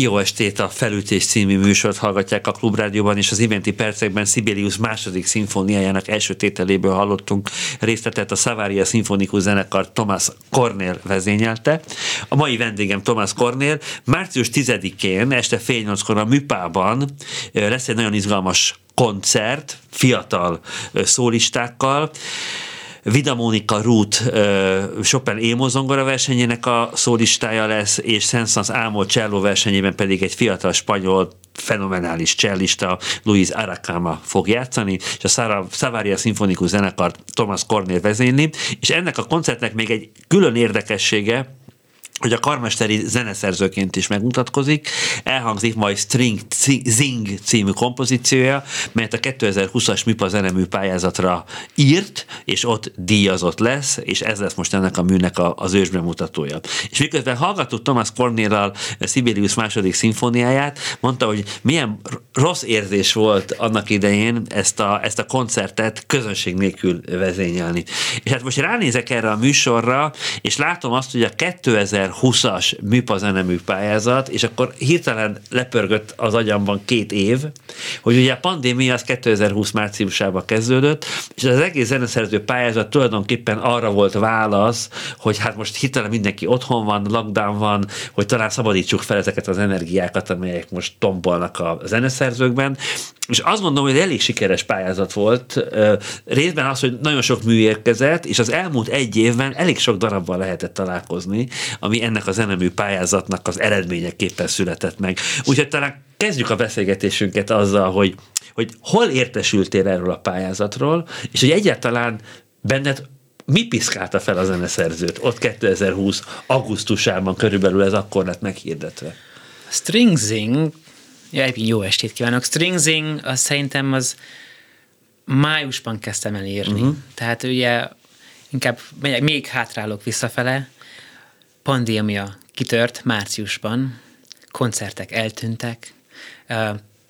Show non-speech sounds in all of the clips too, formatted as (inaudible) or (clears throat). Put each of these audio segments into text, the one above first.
Jó estét a Felütés című műsort hallgatják a Klubrádióban, és az iménti percekben Sibelius második szimfóniájának első tételéből hallottunk részletet a Savaria Szimfonikus Zenekar Thomas Cornél vezényelte. A mai vendégem Thomas Cornél. Március 10-én este fél nyolckor a Műpában lesz egy nagyon izgalmas koncert fiatal szólistákkal. Vida Mónika Ruth Chopin Émo versenyének a szólistája lesz, és Sensans Ámol Cello versenyében pedig egy fiatal spanyol fenomenális csellista Luis Aracama fog játszani, és a Savaria Szimfonikus Zenekart Thomas Cornél vezényli, és ennek a koncertnek még egy külön érdekessége, hogy a karmesteri zeneszerzőként is megmutatkozik, elhangzik majd String Zing című kompozíciója, melyet a 2020-as MIPA zenemű pályázatra írt, és ott díjazott lesz, és ez lesz most ennek a műnek a, az ősbemutatója. És miközben hallgattuk Thomas Cornéllal Sibelius második szimfóniáját, mondta, hogy milyen rossz érzés volt annak idején ezt a, ezt a koncertet közönség nélkül vezényelni. És hát most ránézek erre a műsorra, és látom azt, hogy a 2000 2020-as műpa zenemű pályázat, és akkor hirtelen lepörgött az agyamban két év, hogy ugye a pandémia az 2020 márciusában kezdődött, és az egész zeneszerző pályázat tulajdonképpen arra volt válasz, hogy hát most hirtelen mindenki otthon van, lockdown van, hogy talán szabadítsuk fel ezeket az energiákat, amelyek most tombolnak a zeneszerzőkben, és azt gondolom, hogy elég sikeres pályázat volt. Részben az, hogy nagyon sok mű érkezett, és az elmúlt egy évben elég sok darabban lehetett találkozni, ami ennek a zenemű pályázatnak az eredményeképpen született meg. Úgyhogy talán kezdjük a beszélgetésünket azzal, hogy, hogy hol értesültél erről a pályázatról, és hogy egyáltalán benned mi piszkálta fel a zeneszerzőt ott 2020 augusztusában körülbelül ez akkor lett meghirdetve? Stringsing Ja, jó estét kívánok. Stringsing, az szerintem az májusban kezdtem el írni. Uh-huh. Tehát ugye inkább még hátrálok visszafele. Pandémia kitört márciusban, koncertek eltűntek,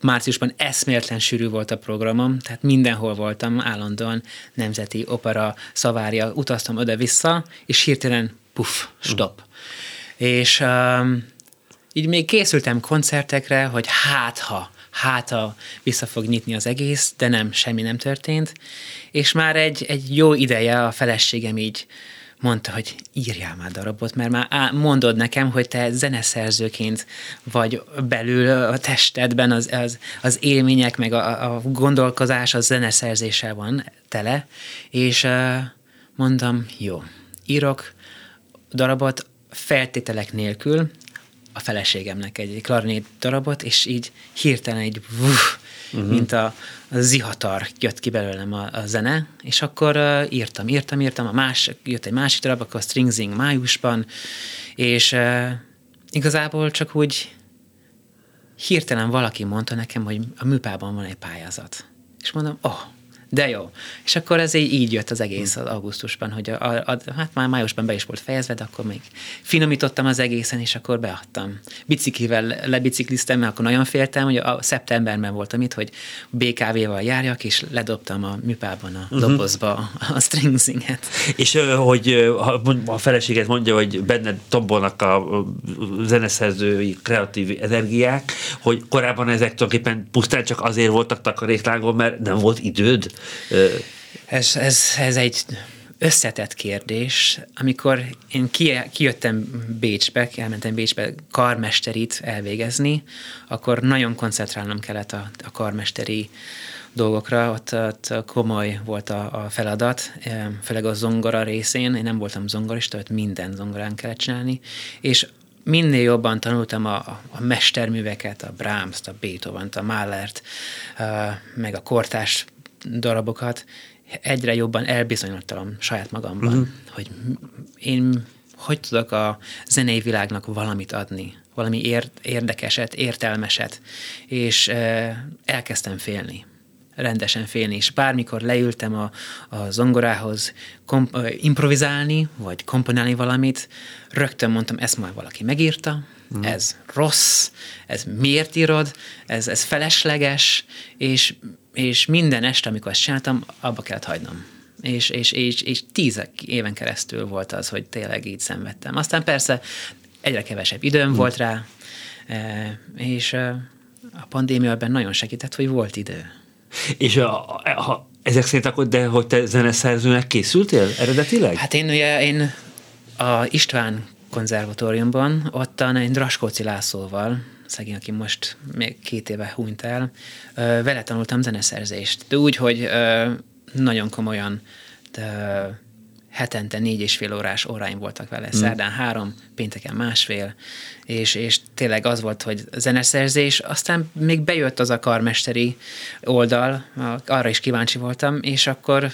márciusban eszméletlen sűrű volt a programom, tehát mindenhol voltam állandóan, nemzeti opera, szavária, utaztam oda-vissza, és hirtelen puff, stop. És um, így még készültem koncertekre, hogy hát ha, hát ha vissza fog nyitni az egész, de nem, semmi nem történt. És már egy, egy jó ideje a feleségem így mondta, hogy írjál már darabot, mert már mondod nekem, hogy te zeneszerzőként vagy belül a testedben az, az, az élmények, meg a, a gondolkozás a zeneszerzéssel van tele, és uh, mondtam, jó, írok darabot feltételek nélkül, a feleségemnek egy klarinét darabot, és így hirtelen egy vuf, uh-huh. mint a, a zihatar jött ki belőlem a, a zene, és akkor uh, írtam, írtam, írtam, a más, jött egy másik darab, akkor a Stringsing májusban, és uh, igazából csak úgy hirtelen valaki mondta nekem, hogy a műpában van egy pályázat. És mondom, oh, de jó. És akkor ez így, így jött az egész az augusztusban, hogy a, a, a, hát már májusban be is volt fejezve, de akkor még finomítottam az egészen, és akkor beadtam. Biciklivel lebicikliztem, mert akkor nagyon féltem, hogy a szeptemberben voltam itt, hogy BKV-val járjak, és ledobtam a műpában a uh-huh. dobozba a stringsinget. És hogy a feleséget mondja, hogy benned tombolnak a zeneszerzői kreatív energiák, hogy korábban ezek tulajdonképpen pusztán csak azért voltak takaréklágon, mert nem volt időd ez, ez, ez egy összetett kérdés. Amikor én kijöttem Bécsbe, elmentem Bécsbe karmesterit elvégezni, akkor nagyon koncentrálnom kellett a, a karmesteri dolgokra, ott, ott komoly volt a, a feladat, főleg a zongora részén, én nem voltam zongorista, ott minden zongorán kellett csinálni, és minél jobban tanultam a, a mesterműveket, a Brahms-t, a Beethoven-t, a Mahlert, meg a kortás darabokat, egyre jobban elbizonyodtam saját magamban, uh-huh. hogy én hogy tudok a zenei világnak valamit adni, valami érdekeset, értelmeset, és elkezdtem félni rendesen félni, és bármikor leültem a, a zongorához komp- improvizálni, vagy komponálni valamit, rögtön mondtam, ezt majd valaki megírta, mm. ez rossz, ez miért írod, ez, ez felesleges, és, és minden este, amikor ezt csináltam, abba kellett hagynom. És, és, és, és tíz éven keresztül volt az, hogy tényleg így szenvedtem. Aztán persze egyre kevesebb időm mm. volt rá, E, és e, a pandémia ebben nagyon segített, hogy volt idő. És a, a, ezek szerint akkor, de hogy te zeneszerzőnek készültél eredetileg? Hát én ugye, én a István konzervatóriumban, ottan egy Draskóci Lászlóval, szegény, aki most még két éve hunyt el, vele tanultam zeneszerzést. De úgy, hogy nagyon komolyan de hetente négy és fél órás óráim voltak vele, mm. szerdán három, pénteken másfél, és, és tényleg az volt, hogy zeneszerzés, aztán még bejött az a karmesteri oldal, arra is kíváncsi voltam, és akkor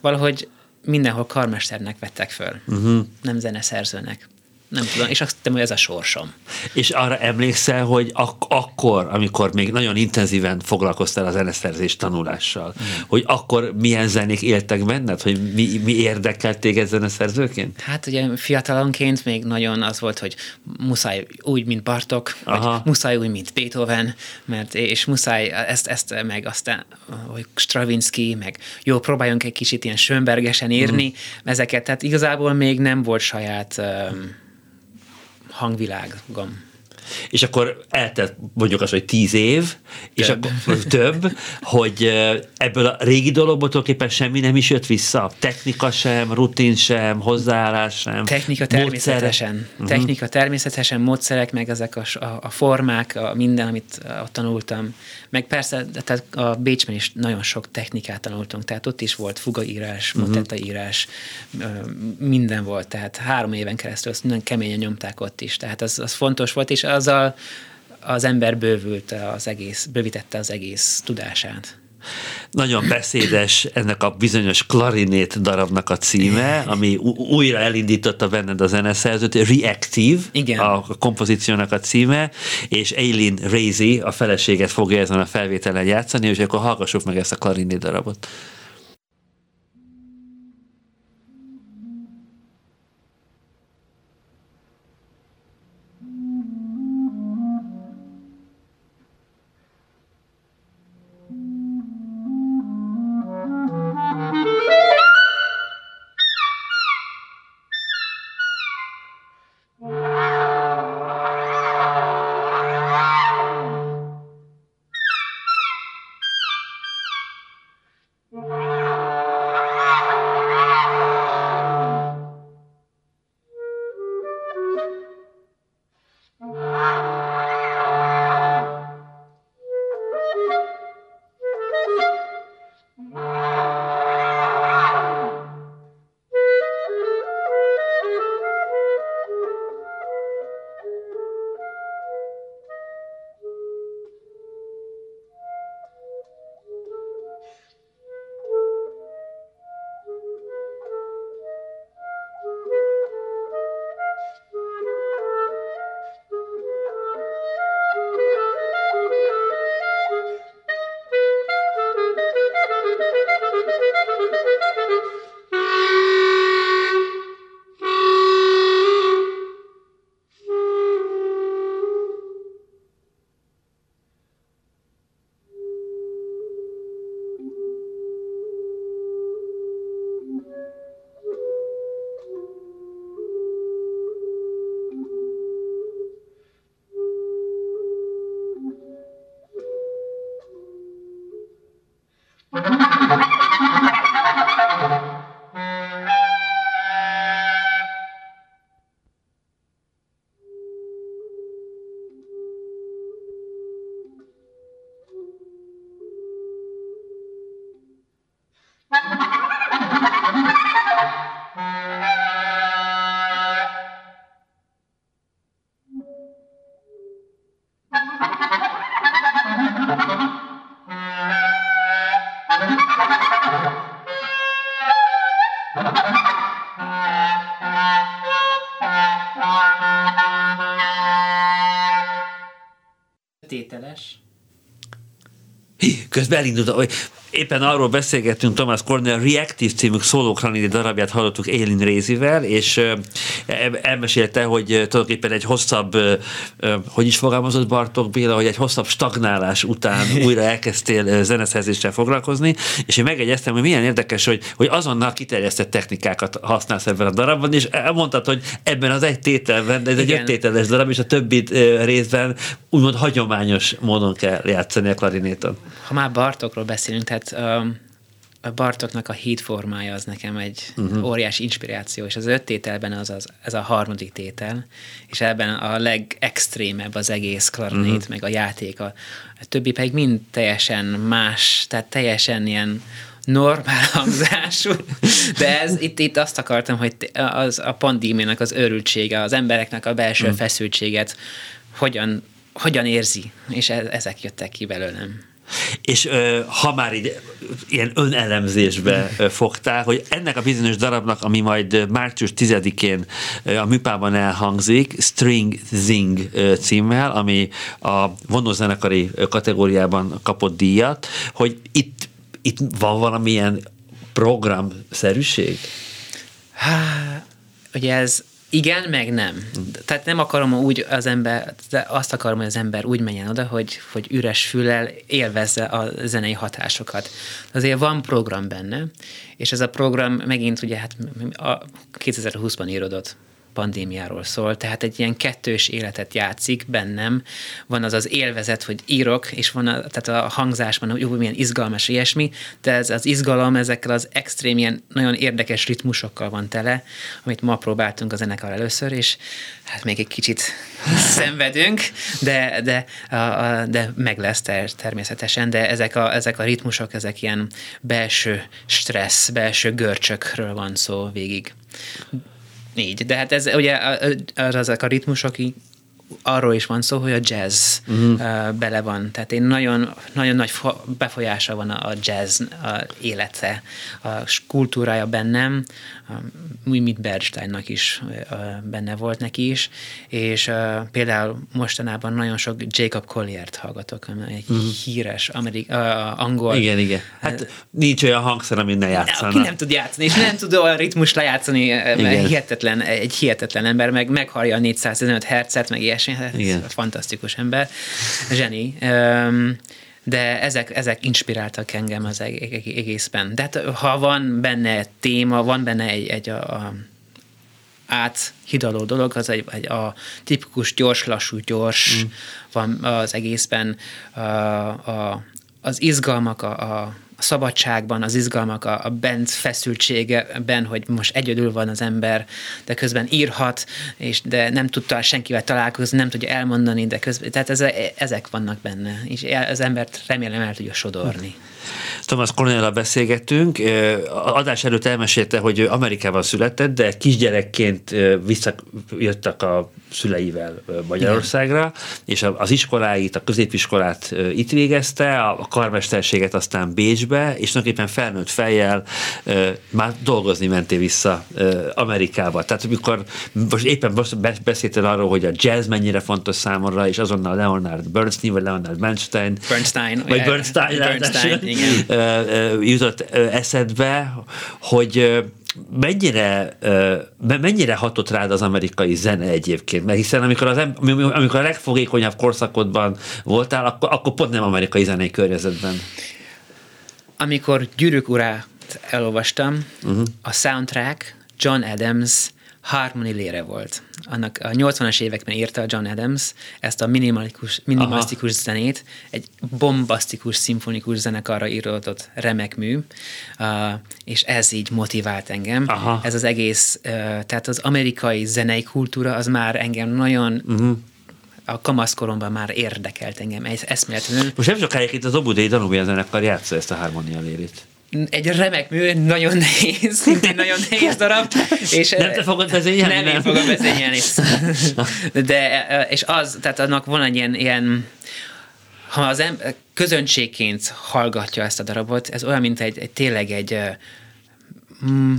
valahogy mindenhol karmesternek vettek föl, uh-huh. nem zeneszerzőnek nem tudom, és azt hittem, hogy ez a sorsom. És arra emlékszel, hogy ak- akkor, amikor még nagyon intenzíven foglalkoztál a zeneszerzés tanulással, mm. hogy akkor milyen zenék éltek benned, hogy mi, mi érdekelt téged zeneszerzőként? Hát ugye fiatalonként még nagyon az volt, hogy muszáj úgy, mint Bartok, Aha. vagy muszáj úgy, mint Beethoven, mert és muszáj ezt, ezt meg aztán, hogy Stravinsky, meg jó, próbáljunk egy kicsit ilyen Schönbergesen írni, mm. ezeket, tehát igazából még nem volt saját um, hangvilágom. És akkor eltelt mondjuk az, hogy tíz év, és több. akkor több, hogy ebből a régi dologból tulajdonképpen semmi nem is jött vissza. Technika sem, rutin sem, hozzáállás sem. Technika természetesen. Uh-huh. Technika természetesen, módszerek, meg ezek a, a, a formák, a minden, amit ott tanultam. Meg persze, tehát a Bécsben is nagyon sok technikát tanultunk, tehát ott is volt fugaírás, uh-huh. motetaírás, minden volt, tehát három éven keresztül azt nagyon keményen nyomták ott is, tehát az, az fontos volt, és azzal az ember bővült az egész, bővítette az egész tudását. Nagyon beszédes ennek a bizonyos klarinét darabnak a címe, (laughs) ami újra elindította benned a zeneszerzőt, Reactive, Igen. a kompozíciónak a címe, és Eileen Razy, a feleséget fogja ezen a felvételen játszani, és akkor hallgassuk meg ezt a klarinét darabot. Közben elindult, hogy éppen arról beszélgettünk Thomas Cornell Reactive című szólókranidi darabját hallottuk Élin Rézivel, és elmesélte, hogy tulajdonképpen egy hosszabb, hogy is fogalmazott Bartok Béla, hogy egy hosszabb stagnálás után (laughs) újra elkezdtél zeneszerzéssel foglalkozni, és én megegyeztem, hogy milyen érdekes, hogy, hogy azonnal kiterjesztett technikákat használsz ebben a darabban, és elmondtad, hogy ebben az egy tételben, ez Igen. egy öt tételes darab, és a többi részben úgymond hagyományos módon kell játszani a klarinéton. Ha már Bartokról beszélünk, tehát um, a Bartoknak a híd formája az nekem egy uh-huh. óriási inspiráció, és az öt tételben az, az ez a harmadik tétel, és ebben a legextrémebb az egész klarinét, uh-huh. meg a játék, a, a többi pedig mind teljesen más, tehát teljesen ilyen normál (laughs) hangzású, de ez, itt, itt azt akartam, hogy az, a pandémiának az örültsége, az embereknek a belső uh-huh. feszültséget hogyan, hogyan érzi, és e, ezek jöttek ki belőlem. És ö, ha már így ilyen önelemzésbe fogtál, hogy ennek a bizonyos darabnak, ami majd március 10-én ö, a műpában elhangzik, String Zing ö, címmel, ami a vonózenekari kategóriában kapott díjat, hogy itt, itt van valamilyen programszerűség? Há, ugye ez igen, meg nem. Tehát nem akarom úgy az ember, de azt akarom, hogy az ember úgy menjen oda, hogy, hogy üres füllel élvezze a zenei hatásokat. Azért van program benne, és ez a program megint ugye hát a 2020-ban írodott pandémiáról szól, tehát egy ilyen kettős életet játszik bennem. Van az az élvezet, hogy írok, és van a, tehát a hangzásban, hogy jó, milyen izgalmas ilyesmi, de ez az izgalom ezekkel az extrém, ilyen nagyon érdekes ritmusokkal van tele, amit ma próbáltunk a zenekar először, és hát még egy kicsit (laughs) szenvedünk, de, de, de meg lesz természetesen, de ezek a, ezek a ritmusok, ezek ilyen belső stressz, belső görcsökről van szó végig. Így, de hát ez ugye ezek a ritmusok arról is van szó, hogy a jazz uh-huh. bele van. Tehát én nagyon, nagyon nagy befolyása van a jazz a élete, a kultúrája bennem, úgy, mint Bernsteinnak is benne volt neki is, és például mostanában nagyon sok Jacob Colliert hallgatok, egy uh-huh. híres amerik, angol. Igen, igen. Hát nincs olyan hangszer, ami ne játszana. Aki nem tud játszani, és nem tud olyan ritmus lejátszani, mert hihetetlen, egy hihetetlen ember, meg meghalja a 415 hercet, meg ilyesmi, hát igen. fantasztikus ember, zseni. De ezek, ezek inspiráltak engem az egészben. De hát, ha van benne téma, van benne egy, egy a, a áthidaló dolog, az egy, egy a tipikus gyors, lassú, gyors mm. van az egészben, a, a, az izgalmak, a a szabadságban, az izgalmak, a, a bent feszültségeben, hogy most egyedül van az ember, de közben írhat, és de nem tudta senkivel találkozni, nem tudja elmondani, de közben, tehát ez, ezek vannak benne, és az embert remélem el tudja sodorni. Thomas Cornell beszélgettünk, adás előtt elmesélte, hogy Amerikában született, de kisgyerekként visszajöttek a szüleivel Magyarországra, Igen. és az iskoláit, a középiskolát itt végezte, a karmesterséget aztán Bécsbe, és tulajdonképpen felnőtt fejjel már dolgozni mentél vissza Amerikába. Tehát amikor most éppen beszéltél arról, hogy a jazz mennyire fontos számomra, és azonnal Leonard Bernstein, vagy Leonard Bernstein, Bernstein, vagy Bernstein, Bernstein, Bernstein igen. jutott eszedbe, hogy mennyire, mennyire hatott rád az amerikai zene egyébként? Mert hiszen amikor, az, amikor a legfogékonyabb korszakodban voltál, akkor, akkor pont nem amerikai zenei környezetben. Amikor Gyűrűk urát elolvastam, uh-huh. a soundtrack John Adams Harmony lére volt. Annak a 80-as években írta a John Adams ezt a minimalikus, minimalisztikus Aha. zenét, egy bombasztikus, szimfonikus zenekarra íródott remek mű, uh, és ez így motivált engem. Aha. Ez az egész, uh, tehát az amerikai zenei kultúra az már engem nagyon uh-huh a kamaszkoromban már érdekelt engem, ez eszméletlenül. Most nem sokáig itt az Obudai Danubia zenekar játsza ezt a harmonia lérét egy remek mű, nagyon nehéz, szintén (laughs) nagyon nehéz darab. És, nem te fogod vezényelni? Nem, nem, én fogom vezényelni. (laughs) De, és az, tehát annak van egy ilyen, ilyen ha az em- közönségként hallgatja ezt a darabot, ez olyan, mint egy, egy tényleg egy mm,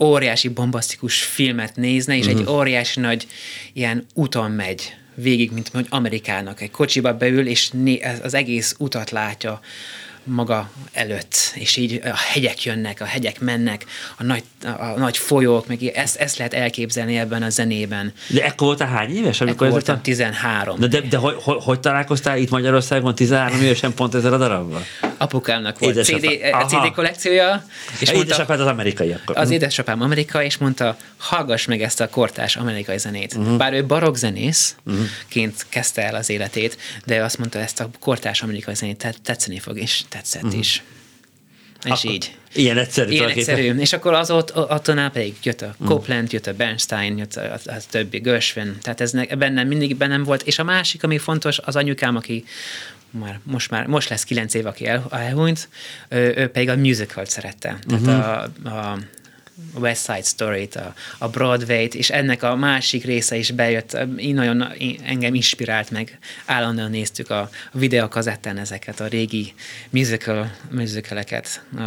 óriási, bombasztikus filmet nézne, és uh-huh. egy mhm. óriási nagy ilyen úton megy végig, mint hogy Amerikának egy kocsiba beül, és né- az egész utat látja maga előtt, és így a hegyek jönnek, a hegyek mennek, a nagy, a nagy folyók, meg ezt, ezt lehet elképzelni ebben a zenében. De ekkor voltál hány éves? Amikor ekkor voltam a... 13. De, de, de hogy, hogy, hogy találkoztál itt Magyarországon 13 évesen pont ezzel a darabbal? Apukámnak volt CD, CD kollekciója. És mondta, édesapád az amerikai akkor. Az édesapám amerikai, és mondta, hallgass meg ezt a kortás amerikai zenét. Uh-huh. Bár ő barokk zenészként uh-huh. kezdte el az életét, de azt mondta, ezt a kortás amerikai zenét tetszeni fog, és tetszett uh-huh. is. És akkor, így. Ilyen egyszerű. Ilyen egyszerű. És akkor az ott, attól pedig jött a Copland, jött a Bernstein, jött a, a, a többi, Gershwin, tehát ez ne, bennem mindig bennem volt. És a másik, ami fontos, az anyukám, aki már most már most lesz kilenc év, aki el, elhunyt, ő, ő pedig a musical szerette. Tehát uh-huh. a, a West Side Story-t, a, a Broadway-t, és ennek a másik része is bejött, én nagyon engem inspirált meg, állandóan néztük a videokazettán ezeket, a régi musical, musicaleket, a,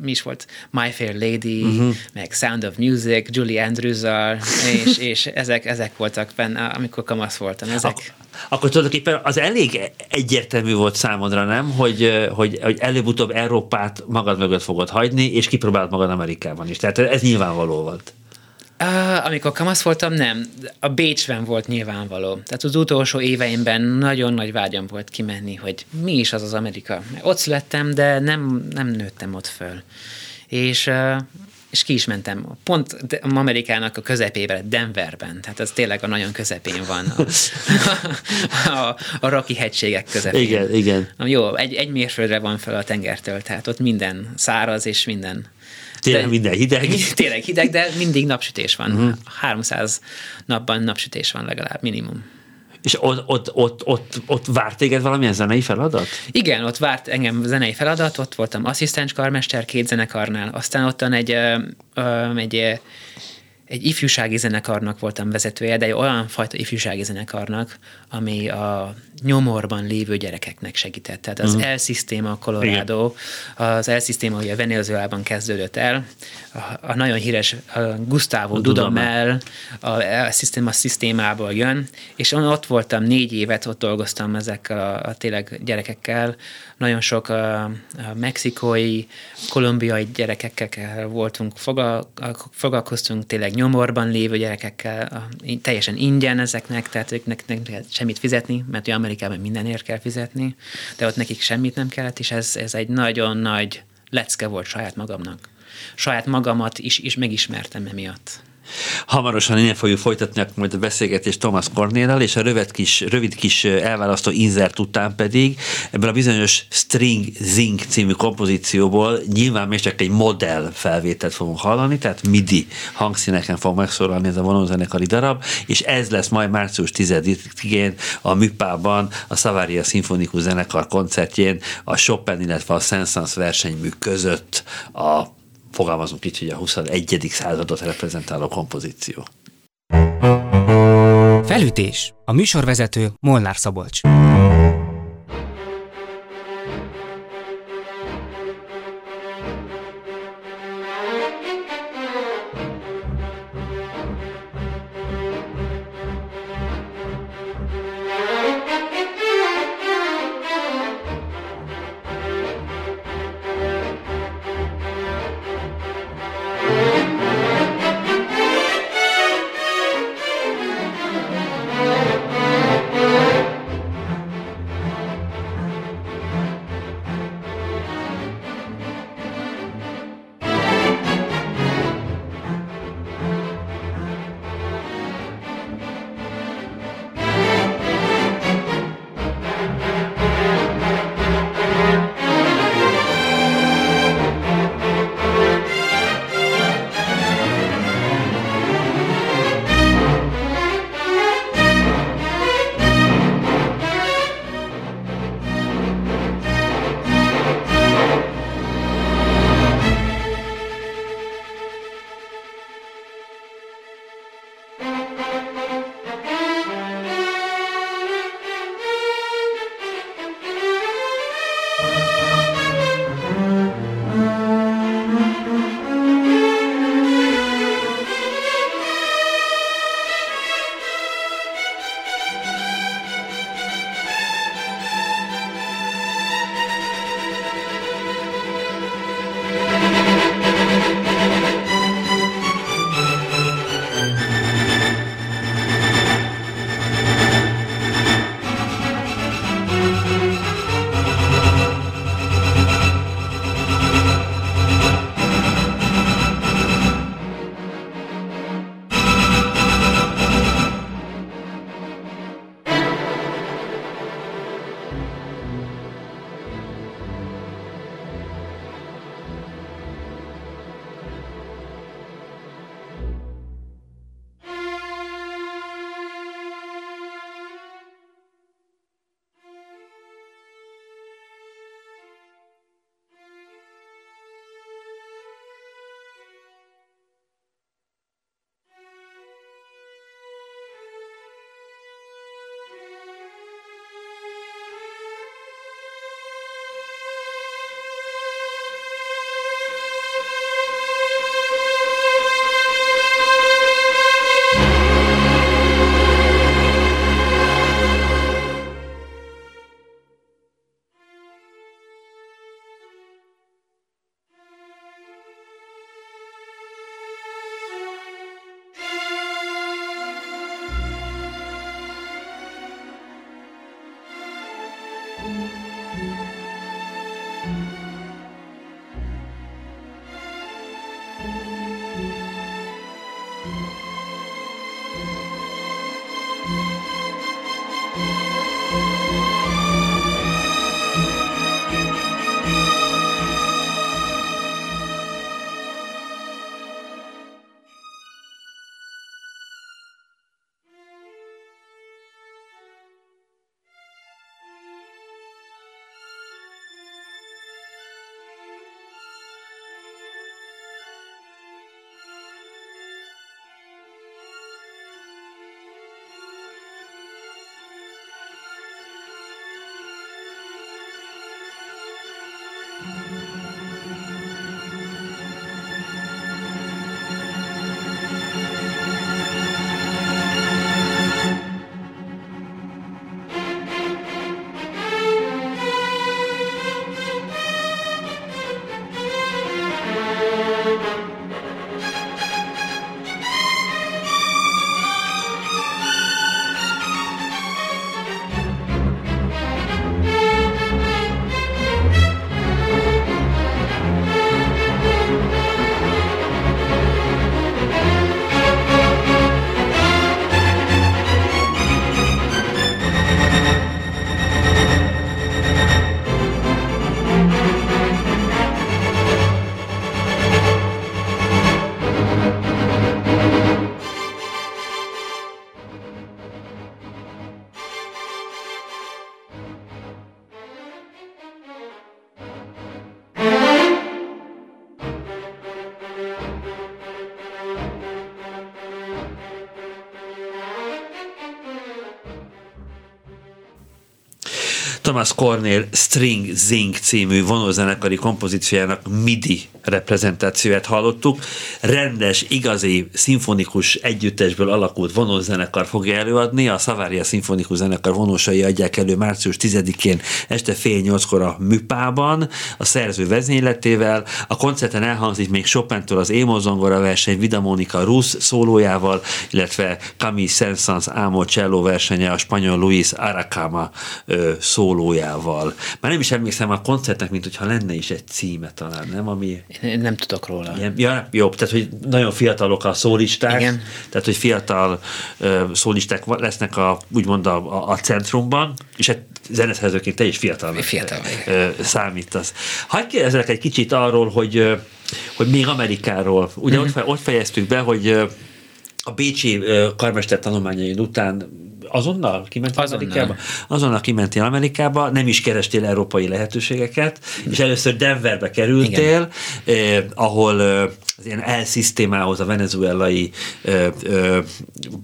mi is volt, My Fair Lady, uh-huh. meg Sound of Music, Julie andrews és, (laughs) és ezek, ezek voltak benne, amikor kamasz voltam. Ezek... Ak- akkor tulajdonképpen az elég egyértelmű volt számodra, nem? Hogy, hogy, hogy előbb-utóbb Európát magad mögött fogod hagyni, és kipróbált magad Amerikában is. Tehát ez nyilvánvaló volt. Uh, amikor kamasz voltam, nem. A Bécsben volt nyilvánvaló. Tehát az utolsó éveimben nagyon nagy vágyam volt kimenni, hogy mi is az az Amerika. Ott születtem, de nem, nem nőttem ott föl. És, uh, és ki is mentem. Pont Amerikának a közepében, Denverben. Tehát ez tényleg a nagyon közepén van. A, (laughs) a, a Rocky hegységek közepén. Igen, igen. Jó, egy, egy mérföldre van fel a tengertől, tehát ott minden száraz és minden Tényleg de, minden hideg. (laughs) Tényleg hideg, de mindig napsütés van. Uh-huh. 300 napban napsütés van legalább minimum. És ott, ott, ott, ott, ott várt téged valamilyen zenei feladat? Igen, ott várt engem zenei feladat, ott voltam asszisztens karmester két zenekarnál, aztán ottan egy, egy egy ifjúsági zenekarnak voltam vezetője, de egy olyan fajta ifjúsági zenekarnak, ami a nyomorban lévő gyerekeknek segített. Tehát az uh-huh. El-Systema Colorado, Igen. az El-Systema ugye Venezuelában kezdődött el, a, a nagyon híres a Gustavo Dudamel a El-Systema szisztémából jön, és ott voltam négy évet, ott dolgoztam ezekkel a, a tényleg gyerekekkel, nagyon sok a, a mexikói, kolumbiai gyerekekkel voltunk, foglalkoztunk tényleg nyomorban lévő gyerekekkel, a, teljesen ingyen ezeknek, tehát őknek semmit fizetni, mert Amerikában mindenért kell fizetni, de ott nekik semmit nem kellett, és ez, ez egy nagyon nagy lecke volt saját magamnak. Saját magamat is, is megismertem emiatt. Hamarosan innen fogjuk folytatni majd a beszélgetést Thomas Cornélel, és a rövid kis, rövid kis elválasztó insert után pedig ebből a bizonyos String Zing című kompozícióból nyilván még csak egy modell felvételt fogunk hallani, tehát MIDI hangszíneken fog megszólalni ez a vonózenekari darab, és ez lesz majd március 10-én a Műpában a Savaria Szimfonikus Zenekar koncertjén a Chopin, illetve a Saint-Saëns versenymű között a fogalmazunk így, hogy a 21. századot reprezentáló kompozíció. Felütés. A műsorvezető Molnár Szabolcs. Thomas Cornél String Zing című vonózenekari kompozíciójának MIDI reprezentációját hallottuk. Rendes, igazi, szimfonikus együttesből alakult vonózenekar fogja előadni. A Szavária Szimfonikus Zenekar vonósai adják elő március 10-én este fél nyolckor a Műpában, a szerző vezényletével. A koncerten elhangzik még Chopin-től az Émozongora verseny Vida Monika Rusz szólójával, illetve Camille Sensans Ámol Cello versenye a spanyol Luis Aracama szólójával. Már nem is emlékszem a koncertnek, mint hogyha lenne is egy címe talán, nem? Ami Én nem tudok róla. Ilyen, ja, jobb, tehát hogy nagyon fiatalok a szólisták, Igen. tehát hogy fiatal uh, szólisták lesznek a, úgymond a, a, a centrumban, és hát zeneszerzőként te is fiatal Fiatal uh, számítasz. Hagyj kérdezzek egy kicsit arról, hogy, hogy még Amerikáról. Ugye Mhm. ott, ott fejeztük be, hogy a Bécsi karmester tanulmányain után azonnal kimentél Azonnal. Amerikába? Azonnal kimentél Amerikába, nem is kerestél európai lehetőségeket, és először Denverbe kerültél, eh, ahol eh, az ilyen elszisztémához a venezuelai eh, eh,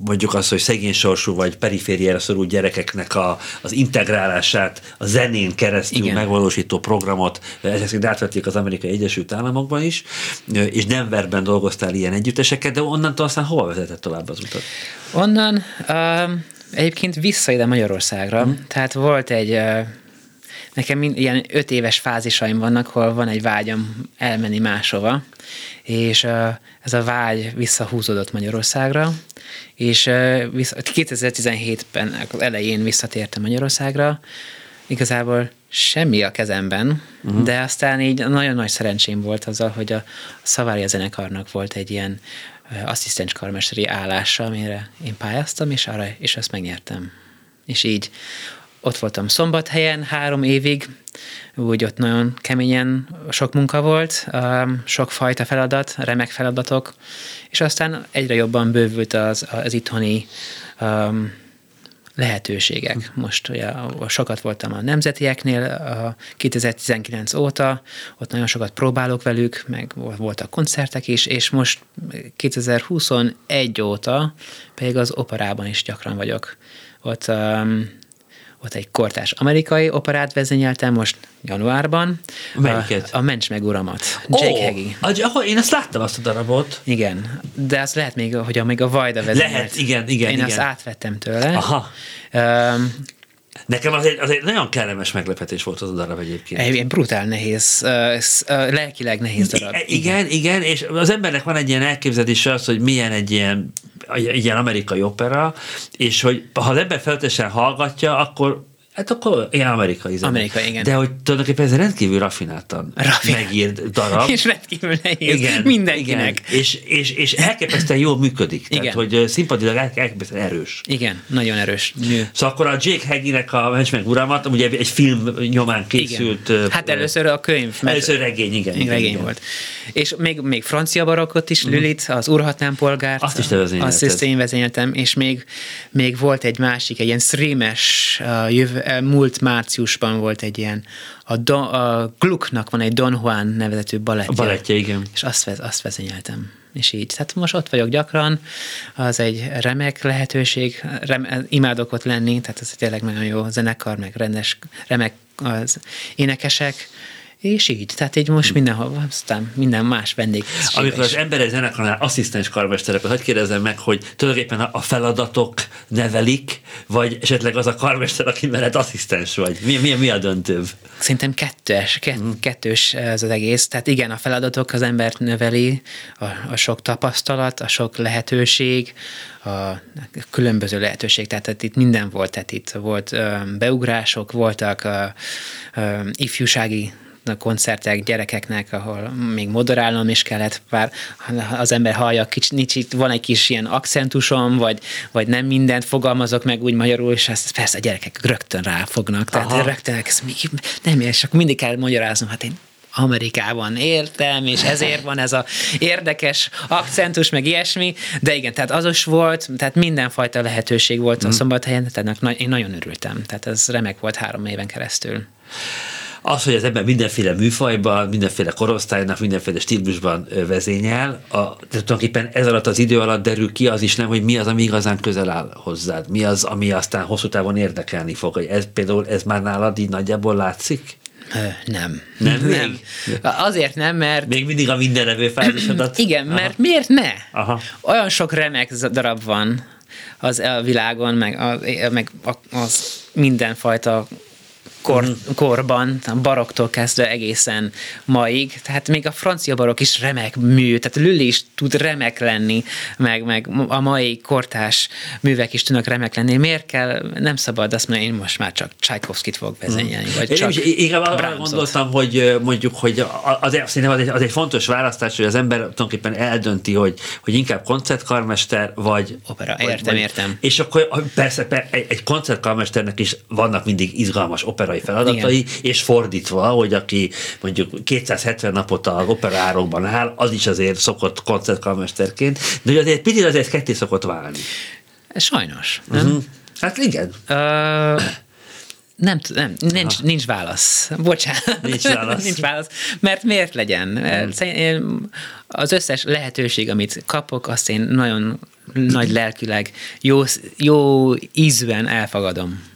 mondjuk azt, hogy szegény sorsú vagy perifériára szorult gyerekeknek a, az integrálását a zenén keresztül Igen. megvalósító programot, eh, ezek szerint átvették az Amerikai Egyesült Államokban is, eh, és Denverben dolgoztál ilyen együtteseket, de onnantól aztán hova vezetett tovább az utat? Onnan um, egyébként vissza ide Magyarországra. Mm. Tehát volt egy, nekem mind, ilyen öt éves fázisaim vannak, hol van egy vágyam elmenni máshova, és ez a vágy visszahúzódott Magyarországra, és uh, vissza, 2017-ben az elején visszatértem Magyarországra, igazából semmi a kezemben, uh-huh. de aztán így nagyon nagy szerencsém volt azzal, hogy a Szavária zenekarnak volt egy ilyen asszisztens karmesteri állása, amire én pályáztam, és, arra, és azt megnyertem. És így ott voltam Szombathelyen három évig, úgy ott nagyon keményen sok munka volt, um, sok fajta feladat, remek feladatok, és aztán egyre jobban bővült az, az itthoni um, lehetőségek. Most ugye sokat voltam a nemzetieknél a 2019 óta, ott nagyon sokat próbálok velük, meg voltak koncertek is, és most 2021 óta pedig az operában is gyakran vagyok. Ott um, ott egy kortás amerikai operát vezényeltem most januárban. Melyiket? A, a Ments meg uramat. Jake Ó, Heggie. a- én azt láttam azt a darabot. Igen, de az lehet még, hogy még a Vajda vezényelt. Lehet, igen, igen, Én igen. azt átvettem tőle. Aha. Um, Nekem az egy, az egy nagyon kellemes meglepetés volt az a darab egyébként. egy, brutál nehéz, lelkileg nehéz darab. I- igen, igen, és az embernek van egy ilyen elképzelése az, hogy milyen egy ilyen, egy ilyen amerikai opera, és hogy ha az ember feltétlenül hallgatja, akkor Hát akkor ilyen amerikai zene. Amerikai, igen. De hogy tulajdonképpen ez rendkívül rafináltan Rafinált. megírt (laughs) darab. És rendkívül nehéz igen, mindenkinek. Igen. És, és, és elképesztően jól működik. Tehát, Igen. hogy el- elképesztően erős. Igen, nagyon erős nő. Szóval akkor a Jake Heggie-nek a Mencs meg uramat, ugye egy film nyomán készült. Igen. Hát először a könyv. Először regény, igen. igen, regény igen. volt. És még, még francia barokkot is, Lülit, az Urhatnám polgárt. Azt is te vezényelted. Azt is én vezényeltem, és még, még volt egy másik, egy ilyen streames, uh, jövő, múlt márciusban volt egy ilyen, a, Don, a Glucknak van egy Don Juan nevezetű balettje. A balettje, igen. És azt, azt vezényeltem. És így. Tehát most ott vagyok gyakran, az egy remek lehetőség, rem, imádok ott lenni, tehát ez tényleg nagyon jó zenekar, meg rendes, remek az énekesek, és így, tehát így most mindenhol, aztán minden más vendég. Amikor az ember egy zenekarnál asszisztens karmester, akkor hagyd kérdezzem meg, hogy tulajdonképpen a feladatok nevelik, vagy esetleg az a karmester, aki mellett asszisztens vagy? Mi, mi, mi a döntőbb? Szerintem kettős, kett, kettős ez az egész. Tehát igen, a feladatok az embert növeli, a, a sok tapasztalat, a sok lehetőség, a különböző lehetőség. Tehát, itt minden volt, tehát itt volt beugrások, voltak ifjúsági koncertek gyerekeknek, ahol még moderálnom is kellett, bár az ember hallja, kicsit, van egy kis ilyen akcentusom, vagy, vagy nem mindent fogalmazok meg úgy magyarul, és ezt persze a gyerekek rögtön ráfognak. Tehát Aha. rögtön ez mi, nem, és akkor mindig kell magyaráznom, hát én Amerikában értem, és ezért van ez a érdekes akcentus, meg ilyesmi, de igen, tehát azos volt, tehát mindenfajta lehetőség volt a szombathelyen, tehát én nagyon örültem, tehát ez remek volt három éven keresztül. Az, hogy az ember mindenféle műfajban, mindenféle korosztálynak, mindenféle stílusban vezényel, a, tehát tulajdonképpen ez alatt az idő alatt derül ki az is nem, hogy mi az, ami igazán közel áll hozzád, mi az, ami aztán hosszú távon érdekelni fog. Hogy Ez például, ez már nálad így nagyjából látszik? Nem. Nem (laughs) még? nem. Azért nem, mert Még mindig a mindenevő fázisodat? (clears throat) Igen, mert miért ne? Aha. Olyan sok remek darab van az a világon, meg, a, meg az mindenfajta kor, korban, a baroktól kezdve egészen maig. Tehát még a francia barok is remek mű, tehát Lülly is tud remek lenni, meg, meg a mai kortás művek is tudnak remek lenni. Miért kell, nem szabad azt mondani, én most már csak Tchaikovskyt fogok vezényelni, vagy Én csak is, inkább arra gondoltam, hogy mondjuk, hogy az, szerintem az egy, az egy fontos választás, hogy az ember tulajdonképpen eldönti, hogy, hogy inkább koncertkarmester, vagy... Opera. vagy, Értem, vagy, értem. És akkor persze, persze egy, egy koncertkarmesternek is vannak mindig izgalmas operai feladatai, Igen. és fordítva, hogy aki mondjuk 270 napot az operárokban áll, az is azért szokott koncertkarmesterként, de hogy azért picit azért ketté szokott válni. Sajnos, nem? Hm. Hát igen. Ö, nem, nem nincs, nincs válasz. Bocsánat. Nincs válasz. (laughs) nincs válasz. Mert miért legyen? Én- Az összes lehetőség, amit kapok, azt én nagyon nagy lelkileg, jó, jó ízűen elfogadom.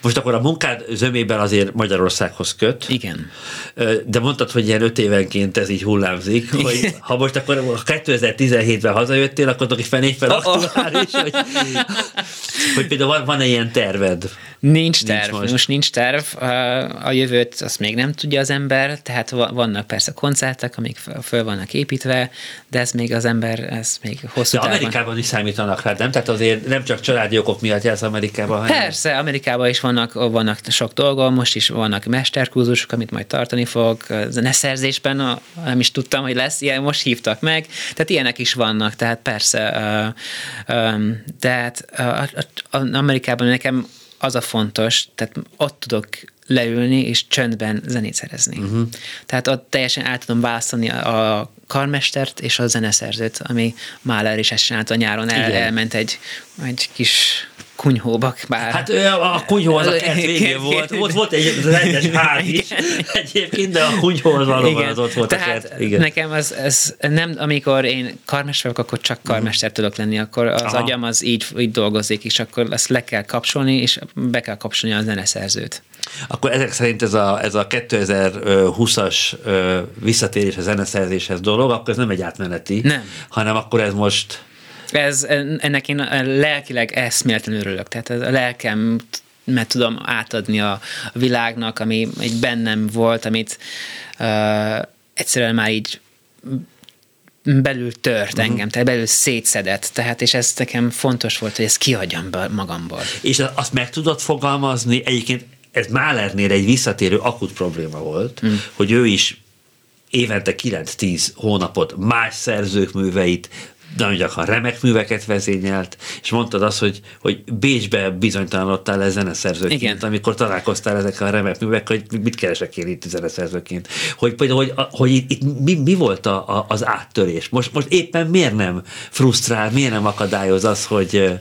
Most akkor a munkád zömében azért Magyarországhoz köt. Igen. De mondtad, hogy ilyen öt évenként ez így hullámzik, hogy ha most akkor ha 2017-ben hazajöttél, akkor Oh, oh. aktuális, hogy, hogy például van, van-e ilyen terved? Nincs terv, nincs most. most. nincs terv. A jövőt azt még nem tudja az ember, tehát va- vannak persze koncertek, amik föl- vannak építve, de ez még az ember, ez még hosszú De. Amerikában is számítanak rá, nem? Tehát azért nem csak családi okok miatt jársz Amerikában, hanem... Persze, Amerikában is vannak, vannak sok dolgom, most is vannak mesterkurzusok, amit majd tartani fog. Zeneszerzésben nem is tudtam, hogy lesz ilyen, most hívtak meg. Tehát ilyenek is vannak, tehát persze. De hát Amerikában nekem az a fontos, tehát ott tudok leülni és csöndben zenét szerezni. Uh-huh. Tehát ott teljesen el tudom választani a, a karmestert és a zeneszerzőt, ami Mahler is ezt csinálta nyáron, el, Igen. elment egy, egy kis kunyhóba, bár... Hát a kunyhó az a kert végén volt, ott volt egy rendes ház is egyébként, de a kunyhó az valóban az ott volt a Tehát kert. Igen. nekem az, ez nem, amikor én karmester vagyok, akkor csak karmester tudok lenni, akkor az Aha. agyam az így, így dolgozik, és akkor ezt le kell kapcsolni, és be kell kapcsolni a zeneszerzőt. Akkor ezek szerint ez a, ez a 2020-as ö, visszatérés a zeneszerzéshez dolog, akkor ez nem egy átmeneti, Nem. hanem akkor ez most Ez, ennek én lelkileg eszméletlenül örülök. Tehát ez a lelkem mert tudom átadni a világnak, ami egy bennem volt, amit uh, egyszerűen már így belül tört uh-huh. engem, tehát belül szétszedett, tehát és ez nekem fontos volt, hogy ezt kiadjam be magamból. És azt meg tudod fogalmazni, egyébként ez Mahlernél egy visszatérő akut probléma volt, mm. hogy ő is évente 9-10 hónapot más szerzők műveit, nagyon gyakran remek műveket vezényelt, és mondtad azt, hogy, hogy Bécsbe bizonytalanodtál le zeneszerzőként, Igen. amikor találkoztál ezekkel a remek művekkel, hogy mit keresek én itt zeneszerzőként. Hogy például, hogy, hogy itt, itt mi, mi, volt a, a, az áttörés? Most, most éppen miért nem frusztrál, miért nem akadályoz az, hogy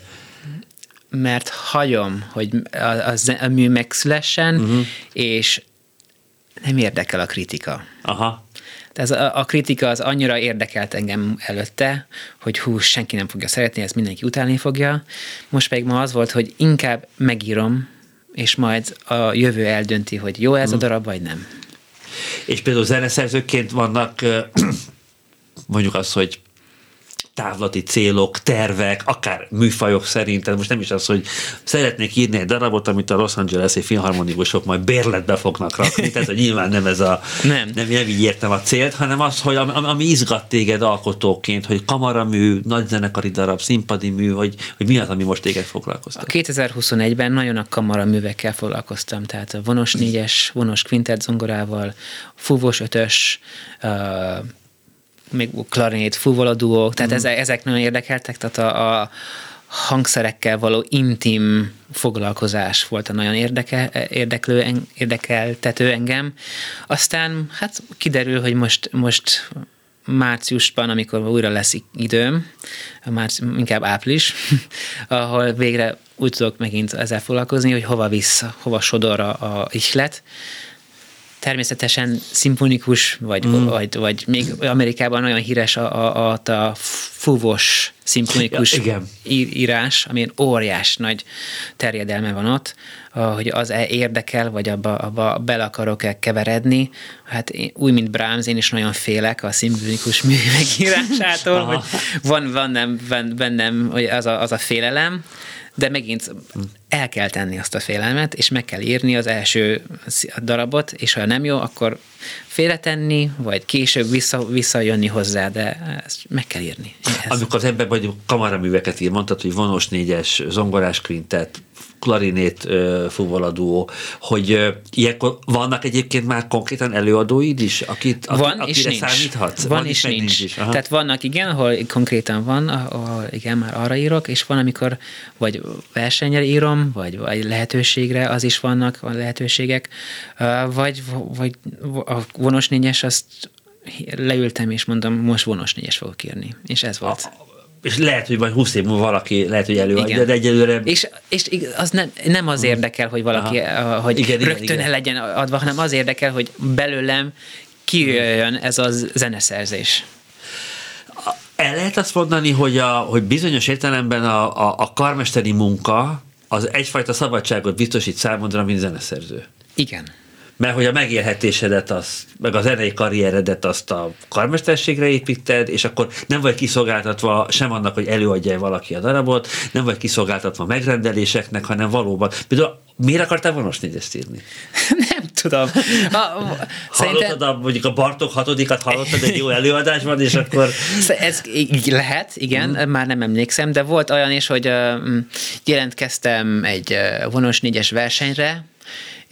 mert hagyom, hogy a, a, a mű megszülessen, uh-huh. és nem érdekel a kritika. aha, Tehát a, a kritika az annyira érdekelt engem előtte, hogy hú, senki nem fogja szeretni, ezt mindenki utálni fogja. Most pedig ma az volt, hogy inkább megírom, és majd a jövő eldönti, hogy jó ez a darab, vagy nem. És például zeneszerzőként vannak (clears throat) mondjuk az, hogy távlati célok, tervek, akár műfajok szerint, tehát most nem is az, hogy szeretnék írni egy darabot, amit a Los Angeles-i filharmonikusok majd bérletbe fognak rakni, tehát hogy nyilván nem ez a, Nem. nem, nem így értem a célt, hanem az, hogy ami, ami izgat téged alkotóként, hogy kamaramű, nagyzenekari darab, színpadi mű, hogy, hogy mi az, ami most téged A foglalkoztat. 2021-ben nagyon a kamara művekkel foglalkoztam, tehát a vonos négyes, vonos kvintett zongorával, fúvós ötös, uh, még klarinét, fúvola duók, tehát mm. ezek, ezek nagyon érdekeltek, tehát a, a hangszerekkel való intim foglalkozás volt a nagyon érdeke, érdeklő, érdekeltető engem. Aztán hát kiderül, hogy most, most márciusban, amikor újra lesz időm, márci, inkább április, (laughs) ahol végre úgy tudok megint ezzel foglalkozni, hogy hova vissza, hova sodor a, a ihlet. Természetesen szimfonikus, vagy, mm. vagy, vagy még Amerikában nagyon híres a, a, a, a fúvos szimfonikus Ja, igen. írás, ami óriás nagy terjedelme van ott, hogy az -e érdekel, vagy abba, abba bele akarok-e keveredni. Hát én, úgy, mint Brahms, én is nagyon félek a szimfonikus (laughs) művek írásától, hogy van, van nem, ben- bennem az a, az a félelem, de megint el kell tenni azt a félelmet, és meg kell írni az első darabot, és ha nem jó, akkor félretenni, vagy később vissza, visszajönni hozzá, de ezt meg kell írni. Ez. Amikor az ember vagy kamaraműveket ír, mondtad, hogy vonos négyes, zongorás kvintet, klarinét fuvoladó, hogy ilyenkor vannak egyébként már konkrétan előadóid is, akit, aki, van akire és nincs. számíthatsz? Van, és meg nincs. is. Aha. Tehát vannak, igen, ahol konkrétan van, ahol igen, már arra írok, és van, amikor vagy versenyre írom, vagy, vagy lehetőségre, az is vannak a lehetőségek, vagy, vagy a vonos négyes, azt leültem, és mondom, most vonos négyes fogok írni. És ez volt. És lehet, hogy majd 20 év múlva valaki lehet, hogy előadja, Igen. de egyelőre És, és az nem, nem az érdekel, hogy valaki, Aha. hogy Igen, igen, rögtön igen. el legyen adva, hanem az érdekel, hogy belőlem kijöjjön ez a zeneszerzés. el lehet azt mondani, hogy, a, hogy bizonyos értelemben a, a, a karmesteri munka az egyfajta szabadságot biztosít számodra, mint zeneszerző. Igen. Mert hogy a megélhetésedet, az, meg a zenei karrieredet azt a karmesterségre építed, és akkor nem vagy kiszolgáltatva sem annak, hogy előadja valaki a darabot, nem vagy kiszolgáltatva megrendeléseknek, hanem valóban. Például miért akartál vonos négyest írni? (laughs) Nem tudom. A, a, Hallottad a, mondjuk a Bartok hatodikat, hallottad egy jó előadásban, és akkor (laughs) Ez lehet, igen, mm. már nem emlékszem, de volt olyan is, hogy uh, jelentkeztem egy uh, vonos négyes versenyre,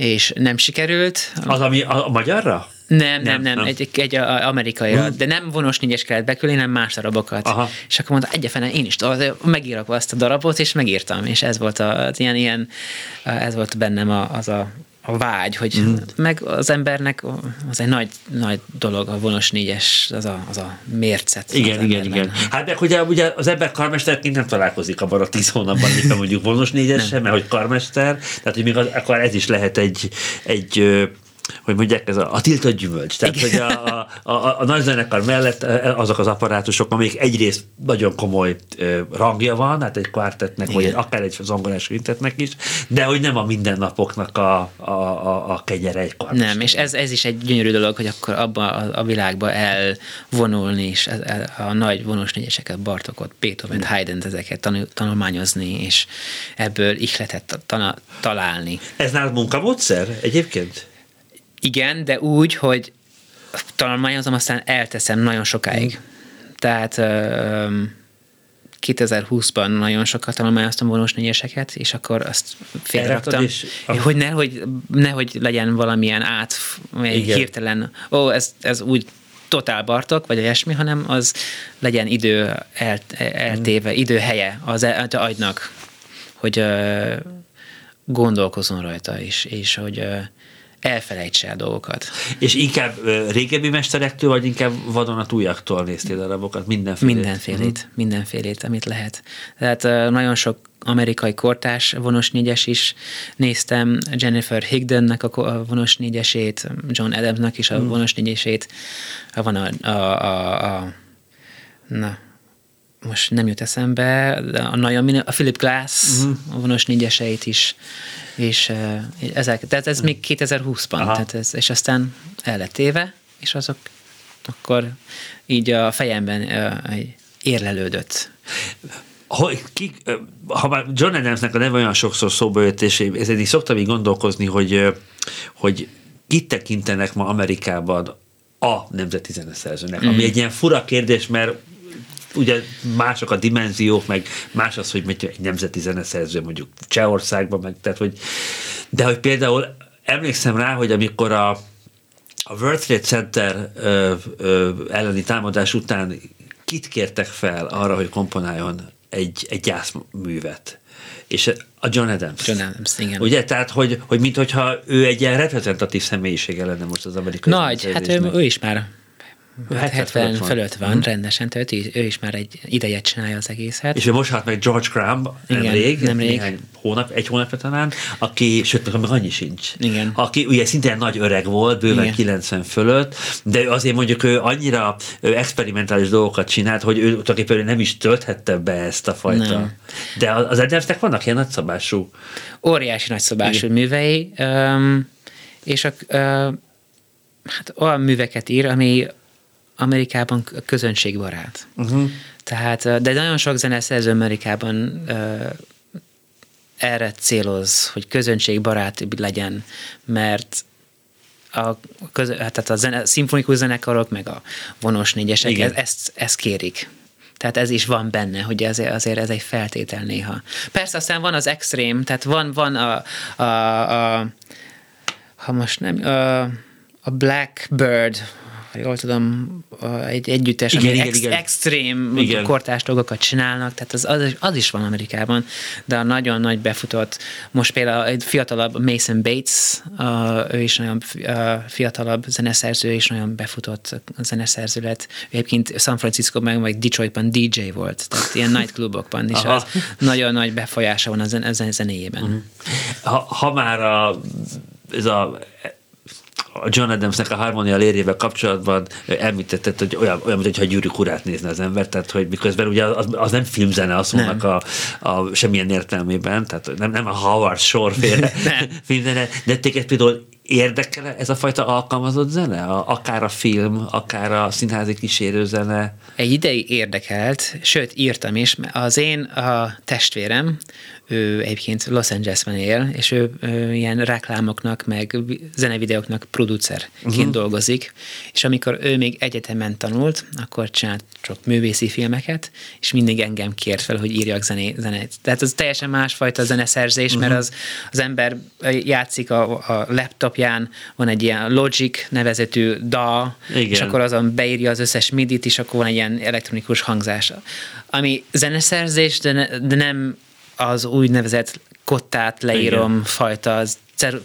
és nem sikerült. az, ami a, a magyarra? Nem, Nem, nem, nem, egy, egy a- amerikaira, de nem vonos négyes kellett bekülni, hanem más darabokat. Aha. És akkor mondta, egyefene én is megírok azt a darabot, és megírtam, és ez volt a, ilyen, ilyen, ez volt bennem a, az a, a vágy, hogy mm. meg az embernek az egy nagy, nagy dolog, a vonos négyes, az a, az a mércet. Igen, az igen, emberben. igen. Hát meg ugye, ugye az ember karmesterként nem találkozik abban a tíz hónapban, amikor mondjuk vonos négyesen, mert hogy karmester, tehát hogy még az, akkor ez is lehet egy, egy hogy mondják, ez a, a tiltott gyümölcs. Tehát, hogy a, a, a, a nagy zenekar mellett ö, azok az apparátusok, amik egyrészt nagyon komoly ö, rangja van, hát egy kvartetnek, vagy Igen. egy, akár egy zongorás quintetnek is, de hogy nem a mindennapoknak a, a, a, a kenyere egy karmester. Nem, és ez, ez is egy gyönyörű dolog, hogy akkor abba a, a világba elvonulni, és ez- el- a nagy vonos négyeseket, Bartokot, Beethoven, Haydn, ezeket tanul, tanulmányozni, és ebből ihletet ta- tana, találni. Ez nálad munkamódszer egyébként? Igen, de úgy, hogy tanulmányozom, aztán elteszem nagyon sokáig. Tehát ö, 2020-ban nagyon sokat tanulmányoztam vonós négyeseket, és akkor azt Elraktad, és- hogy nehogy, nehogy legyen valamilyen át, egy Igen. hirtelen, ó, ez, ez úgy totál Bartok, vagy ilyesmi, hanem az legyen idő el, eltéve, időhelye az el- az agynak, hogy ö, gondolkozon rajta is, és hogy ö, elfelejtse el dolgokat. És inkább régebbi mesterektől, vagy inkább vadonatújaktól néztél darabokat? Mindenféle. Mindenfélét, mindenfélét, amit lehet. Tehát nagyon sok amerikai kortás vonos négyes is néztem, Jennifer Higdonnek a a vonos négyesét, John Adamsnak is a vonos négyesét, van a, a, a, a na, most nem jut eszembe, de a, Naomi, a Philip Glass uh-huh. vonos négyeseit is, és uh, ezek, tehát ez még 2020-ban, Aha. tehát ez, és aztán el lett éve, és azok akkor így a fejemben így érlelődött. Hogy ki, ö, ha már John Adamsnek a neve olyan sokszor szóba jött, és ezért így szoktam így gondolkozni, hogy, hogy kit tekintenek ma Amerikában a nemzeti zeneszerzőnek, ami egy ilyen fura kérdés, mert ugye mások a dimenziók, meg más az, hogy egy nemzeti zeneszerző mondjuk Csehországban, meg, tehát, hogy, de hogy például emlékszem rá, hogy amikor a, a World Trade Center ö, ö, elleni támadás után kit kértek fel arra, hogy komponáljon egy, egy gyászművet? És a John Adams. John Adams, igen. Ugye? Tehát, hogy, hogy minthogyha ő egy ilyen reprezentatív személyisége lenne most az amerikai Nagy, hát ő, ő is már 70, 70 fölött van, fölött van mm. rendesen, tehát ő, ő is már egy ideje csinálja az egészet. És ő most halt meg George Graham nemrég, Igen, nemrég. néhány hónap, egy hónapja talán, aki, sőt, meg annyi sincs. Igen. Aki ugye szintén nagy öreg volt, bőven Igen. 90 fölött, de azért mondjuk ő annyira ő experimentális dolgokat csinált, hogy ő tulajdonképpen nem is tölthette be ezt a fajta. Nem. De az Adamsnek vannak ilyen nagyszabású. Óriási nagyszabású Igen. művei, um, és a, uh, hát olyan műveket ír, ami Amerikában közönségbarát. Uh-huh. Tehát, de nagyon sok zeneszerző Amerikában erre céloz, hogy közönségbarát legyen, mert a, köz, tehát a, zene, a szimfonikus zenekarok, meg a vonos négyesek ez, ezt, ezt kérik. Tehát ez is van benne, hogy azért, azért ez egy feltétel néha. Persze aztán van az extrém, tehát van, van a, a, a ha most nem, a, a Blackbird, ha jól tudom, egy együttes, igen, ami igen, ex, igen. extrém igen. kortás dolgokat csinálnak, tehát az, az, az is van Amerikában, de a nagyon nagy befutott, most például egy fiatalabb Mason Bates, ő is nagyon fiatalabb zeneszerző, és nagyon befutott zeneszerző lett. Ő egyébként San Francisco meg vagy Detroitban DJ volt, tehát ilyen nightclubokban is az nagyon nagy befolyása van a, zen- a zenéjében. Uh-huh. Ha, ha már a, ez a a John Adamsnek a harmonia lérjével kapcsolatban említetted, hogy olyan, olyan mint hogyha Gyűrű Kurát nézne az ember, tehát hogy miközben ugye az, az nem filmzene a szónak a, a, semmilyen értelmében, tehát nem, nem a Howard Shore féle (laughs) filmzene, de téged például érdekel ez a fajta alkalmazott zene? A, akár a film, akár a színházi kísérőzene? Egy ideig érdekelt, sőt írtam is, az én a testvérem, ő egyébként Los Angelesben él, és ő, ő ilyen reklámoknak, meg zenevideóknak producerként uh-huh. dolgozik, és amikor ő még egyetemen tanult, akkor csinált csak művészi filmeket, és mindig engem kért fel, hogy írjak zené, zenét. Tehát az teljesen másfajta zeneszerzés, uh-huh. mert az, az ember játszik a, a laptopján, van egy ilyen Logic nevezetű DA, Igen. és akkor azon beírja az összes midit, és akkor van egy ilyen elektronikus hangzás. Ami zeneszerzés, de, ne, de nem az úgynevezett kottát leírom Igen. fajta az cer-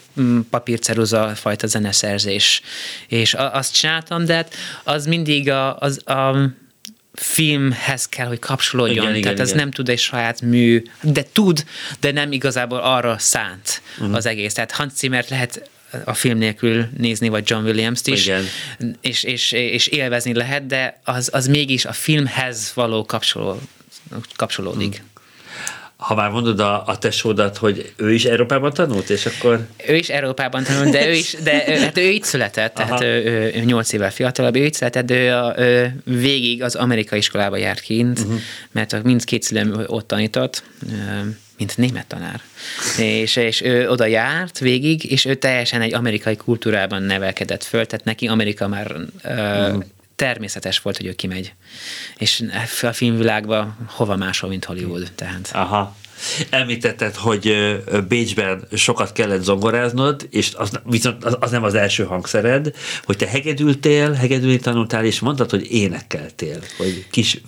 papírceruza fajta zeneszerzés. És azt csináltam, de hát az mindig a, az, a filmhez kell, hogy kapcsolódjon. Igen, Tehát igen, ez igen. nem tud egy saját mű, de tud, de nem igazából arra szánt uh-huh. az egész. Tehát Hans Zimmert lehet a film nélkül nézni, vagy John Williams-t is, Igen. És, és, és élvezni lehet, de az, az mégis a filmhez való kapcsoló, kapcsolódik. Uh-huh ha már mondod a, a tesódat, hogy ő is Európában tanult, és akkor... Ő is Európában tanult, de ő is, de ő, hát ő itt született, tehát ő, ő, ő 8 évvel fiatalabb, ő itt született, de ő, a, ő végig az amerikai iskolába járt kint, uh-huh. mert mindkét szülőm ott tanított, mint német tanár. és, és ő oda járt végig, és ő teljesen egy amerikai kultúrában nevelkedett föl, tehát neki Amerika már uh-huh természetes volt, hogy ő kimegy. És a filmvilágban hova máshol, mint Hollywood. Tehát. Aha. Említetted, hogy Bécsben sokat kellett zongoráznod, és az, viszont az, az nem az első hangszered, hogy te hegedültél, hegedülni tanultál, és mondtad, hogy énekeltél, hogy kis,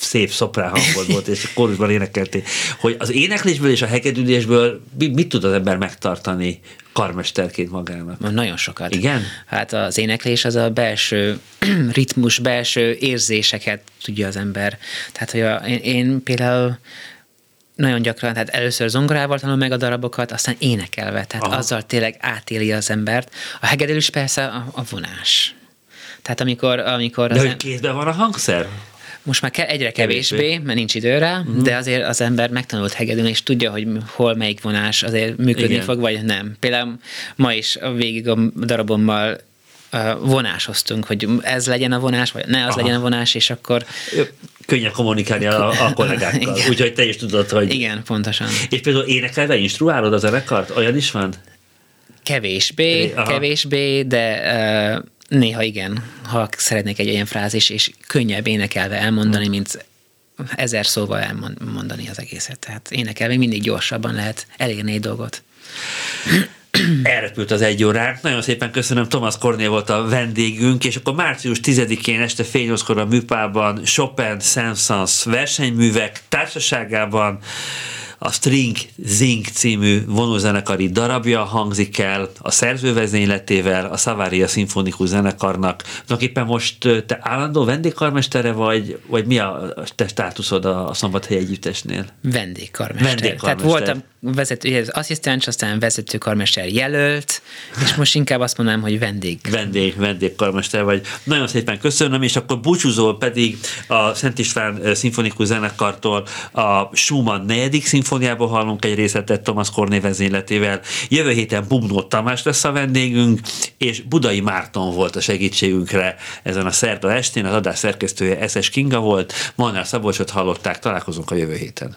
szép szoprán hangod volt, és kórusban énekeltél. Hogy az éneklésből és a hegedülésből mit tud az ember megtartani karmesterként magának? Nagyon sokat. Igen? Hát az éneklés az a belső (clears throat) ritmus, belső érzéseket tudja az ember. Tehát, hogy a, én, én például nagyon gyakran, tehát először zongorával tanul meg a darabokat, aztán énekelve, tehát Aha. azzal tényleg átéli az embert. A hegedülés persze a, a vonás. Tehát amikor... amikor De az hogy em- kézben van a hangszer? Most már ke- egyre kevésbé, kevésbé, mert nincs idő rá, uh-huh. de azért az ember megtanult hegedülni, és tudja, hogy hol melyik vonás azért működni Igen. fog, vagy nem. Például ma is végig a darabommal vonásoztunk, hogy ez legyen a vonás, vagy ne az Aha. legyen a vonás, és akkor... Könnyebb kommunikálni a, a (laughs) kollégákkal, úgyhogy te is tudod, hogy... Igen, pontosan. És például énekelve instruálod a zenekart? Olyan is van? Kevésbé, Aha. kevésbé, de uh, néha igen, ha szeretnék egy olyan frázis, és könnyebb énekelve elmondani, mint ezer szóval elmondani az egészet. Tehát énekelve mindig gyorsabban lehet elérni egy dolgot. Elrepült az egy óránk. Nagyon szépen köszönöm, Thomas Kornél volt a vendégünk, és akkor március 10-én este fél nyolckor a műpában Chopin Saint-Saëns versenyművek társaságában a String Zing című vonózenekari darabja hangzik el a szerzővezényletével a Savaria Szimfonikus Zenekarnak. Tulajdonképpen most te állandó vendégkarmestere vagy, vagy mi a te státuszod a Szombathely Együttesnél? Vendégkarmester. Vendégkarmester. Tehát voltam vezető, asszisztens, aztán vezetőkarmester jelölt, és most inkább azt mondanám, hogy vendég. Vendég, vendégkarmester vagy. Nagyon szépen köszönöm, és akkor búcsúzol pedig a Szent István Szimfonikus Zenekartól a Schumann negyedik szimfóniából hallunk egy részletet Thomas Korné vezényletével. Jövő héten Bumnó Tamás lesz a vendégünk, és Budai Márton volt a segítségünkre ezen a szerda estén. Az adás szerkesztője Eszes Kinga volt. Molnár Szabolcsot hallották, találkozunk a jövő héten.